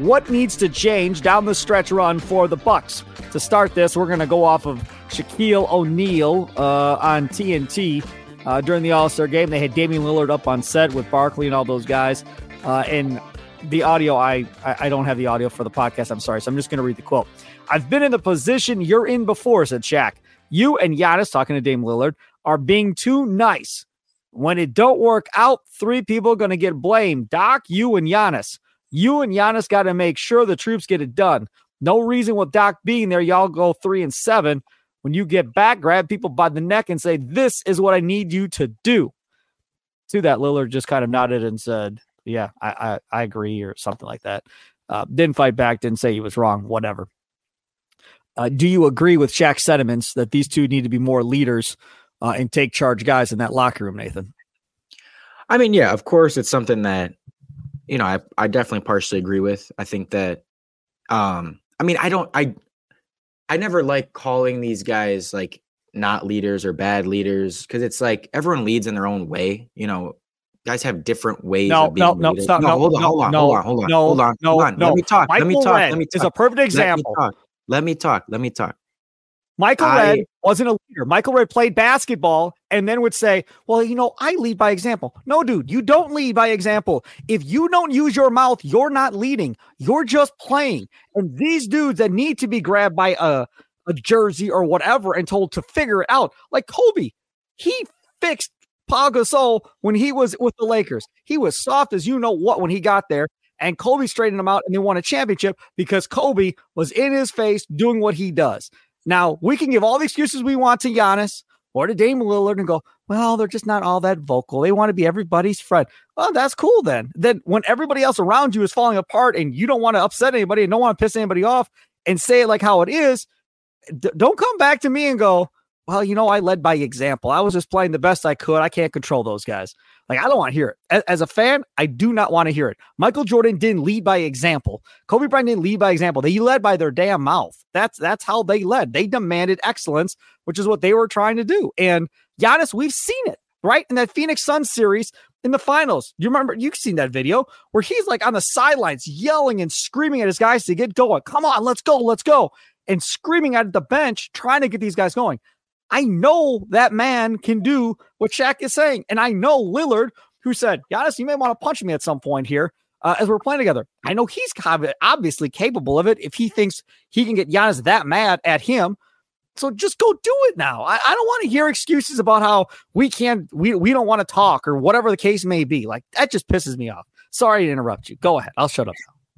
What needs to change down the stretch run for the Bucks? To start this, we're going to go off of Shaquille O'Neal uh, on TNT uh, during the All Star game. They had Damian Lillard up on set with Barkley and all those guys. Uh, and the audio, I, I don't have the audio for the podcast. I'm sorry. So I'm just going to read the quote. I've been in the position you're in before, said Shaq. You and Giannis, talking to Dame Lillard, are being too nice. When it don't work out, three people are going to get blamed. Doc, you and Giannis. You and Giannis got to make sure the troops get it done. No reason with Doc being there, y'all go three and seven. When you get back, grab people by the neck and say, This is what I need you to do. To that, Lillard just kind of nodded and said, Yeah, I, I, I agree, or something like that. Uh, didn't fight back, didn't say he was wrong, whatever. Uh, do you agree with Shaq's sentiments that these two need to be more leaders uh, and take charge guys in that locker room, Nathan? I mean, yeah, of course, it's something that you know, I I definitely partially agree with. I think that um I mean, I don't I I never like calling these guys like not leaders or bad leaders because it's like everyone leads in their own way, you know. Guys have different ways no, of being no, no, stop, no, no, hold on, no, hold on, no, hold on, hold on, no, hold on, no, hold on. no. Let me talk. Michael let me talk. Redd let me talk. is a perfect example. Let me talk. Let me talk. Let me talk. Michael I- Redd wasn't a leader. Michael Redd played basketball and then would say, Well, you know, I lead by example. No, dude, you don't lead by example. If you don't use your mouth, you're not leading. You're just playing. And these dudes that need to be grabbed by a, a jersey or whatever and told to figure it out, like Kobe, he fixed Paul Gasol when he was with the Lakers. He was soft as you know what when he got there. And Kobe straightened him out and they won a championship because Kobe was in his face doing what he does. Now, we can give all the excuses we want to Giannis or to Dame Lillard and go, well, they're just not all that vocal. They want to be everybody's friend. Well, that's cool then. Then when everybody else around you is falling apart and you don't want to upset anybody and don't want to piss anybody off and say it like how it is, d- don't come back to me and go, well, you know, I led by example. I was just playing the best I could. I can't control those guys. Like, I don't want to hear it. As, a fan, I do not want to hear it. Michael Jordan didn't lead by example. Kobe Bryant didn't lead by example. They led by their damn mouth. That's that's how they led. They demanded excellence, which is what they were trying to do. And Giannis, we've seen it, right? In that Phoenix Suns series in the finals. You remember, you've seen that video where he's like on the sidelines yelling and screaming at his guys to get going. Come on, let's go, let's go. And screaming at the bench, trying to get these guys going. I know that man can do what Shaq is saying. And I know Lillard, who said, Giannis, you may want to punch me at some point here uh, as we're playing together. I know he's obviously capable of it if he thinks he can get Giannis that mad at him. So just go do it now. I, I don't want to hear excuses about how we can't, we, we don't want to talk or whatever the case may be. Like that just pisses me off. Sorry to interrupt you. Go ahead. I'll shut up now.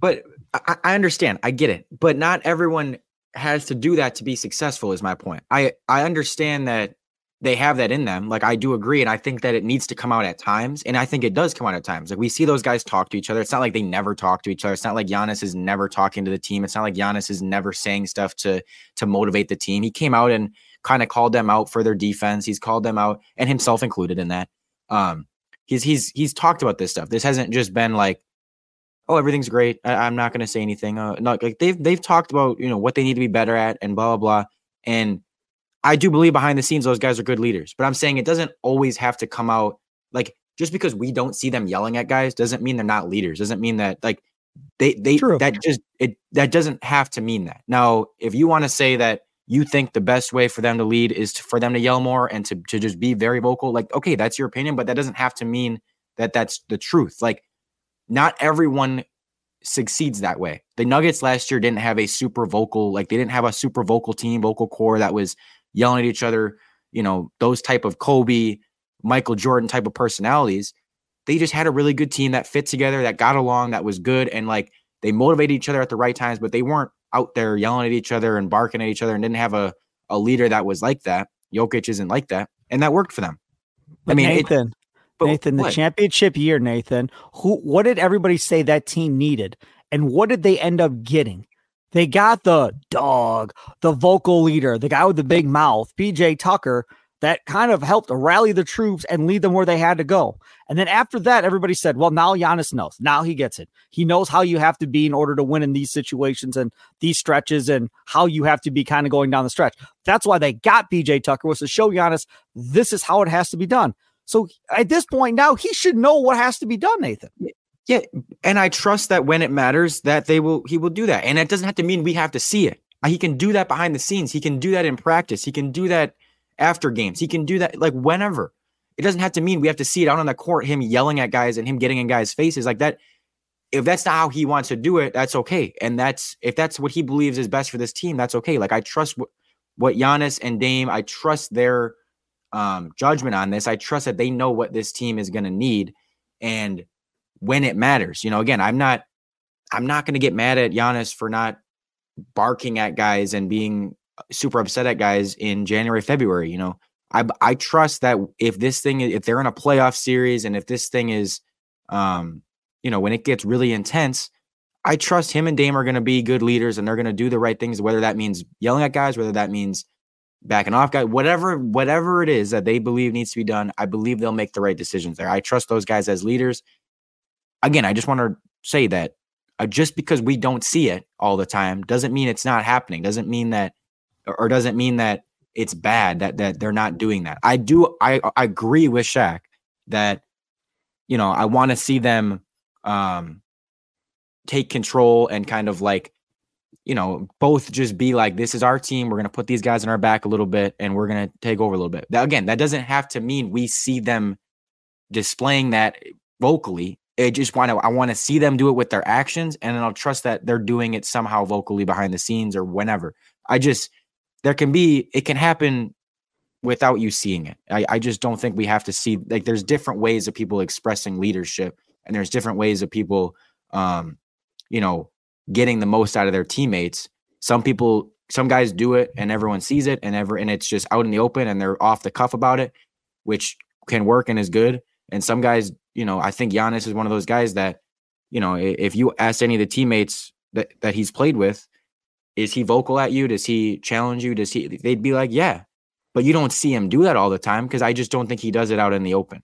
But I, I understand. I get it. But not everyone has to do that to be successful, is my point. I, I understand that they have that in them. Like I do agree. And I think that it needs to come out at times. And I think it does come out at times. Like we see those guys talk to each other. It's not like they never talk to each other. It's not like Giannis is never talking to the team. It's not like Giannis is never saying stuff to to motivate the team. He came out and kind of called them out for their defense. He's called them out and himself included in that. Um he's he's he's talked about this stuff. This hasn't just been like oh, everything's great. I, am not going to say anything. Uh, not like they've they've talked about you know what they need to be better at and blah blah blah. And I do believe behind the scenes those guys are good leaders. But I'm saying it doesn't always have to come out like just because we don't see them yelling at guys doesn't mean they're not leaders. Doesn't mean that like they they True. that just it that doesn't have to mean that. Now, if you want to say that you think the best way for them to lead is to, for them to yell more and to to just be very vocal, like okay, that's your opinion, but that doesn't have to mean that that's the truth. Like not everyone succeeds that way. The Nuggets last year didn't have a super vocal, like they didn't have a super vocal team, vocal core that was yelling at each other, you know, those type of Kobe, Michael Jordan type of personalities. They just had a really good team that fit together, that got along, that was good. And like they motivated each other at the right times, but they weren't out there yelling at each other and barking at each other and didn't have a, a leader that was like that. Jokic isn't like that. And that worked for them. But I mean, Nathan, it, but Nathan, what? the championship year, Nathan, who what did everybody say that team needed? And what did they end up getting? They got the dog, the vocal leader, the guy with the big mouth, PJ Tucker, that kind of helped rally the troops and lead them where they had to go. And then after that, everybody said, well, now Giannis knows. Now he gets it. He knows how you have to be in order to win in these situations and these stretches and how you have to be kind of going down the stretch. That's why they got PJ Tucker was to show Giannis this is how it has to be done. So at this point now, he should know what has to be done, Nathan. Yeah, and I trust that when it matters, that they will he will do that, and it doesn't have to mean we have to see it. Uh, he can do that behind the scenes. He can do that in practice. He can do that after games. He can do that like whenever. It doesn't have to mean we have to see it out on the court, him yelling at guys and him getting in guys' faces like that. If that's not how he wants to do it, that's okay. And that's if that's what he believes is best for this team, that's okay. Like I trust what, what Giannis and Dame, I trust their um, judgment on this. I trust that they know what this team is going to need and when it matters. You know, again, I'm not I'm not going to get mad at Giannis for not barking at guys and being super upset at guys in January, February. You know, I I trust that if this thing if they're in a playoff series and if this thing is um you know when it gets really intense, I trust him and Dame are going to be good leaders and they're going to do the right things. Whether that means yelling at guys, whether that means backing off guy, whatever, whatever it is that they believe needs to be done, I believe they'll make the right decisions there. I trust those guys as leaders. Again, I just want to say that uh, just because we don't see it all the time doesn't mean it's not happening. Doesn't mean that, or doesn't mean that it's bad that that they're not doing that. I do. I, I agree with Shaq that you know I want to see them um take control and kind of like you know, both just be like, this is our team. We're going to put these guys in our back a little bit and we're going to take over a little bit. Now, again, that doesn't have to mean we see them displaying that vocally. It just want to, I want to see them do it with their actions and then I'll trust that they're doing it somehow vocally behind the scenes or whenever. I just, there can be, it can happen without you seeing it. I, I just don't think we have to see, like, there's different ways of people expressing leadership and there's different ways of people, um, you know, getting the most out of their teammates. Some people, some guys do it and everyone sees it and ever and it's just out in the open and they're off the cuff about it, which can work and is good. And some guys, you know, I think Giannis is one of those guys that, you know, if you ask any of the teammates that that he's played with, is he vocal at you? Does he challenge you? Does he? They'd be like, yeah, but you don't see him do that all the time because I just don't think he does it out in the open.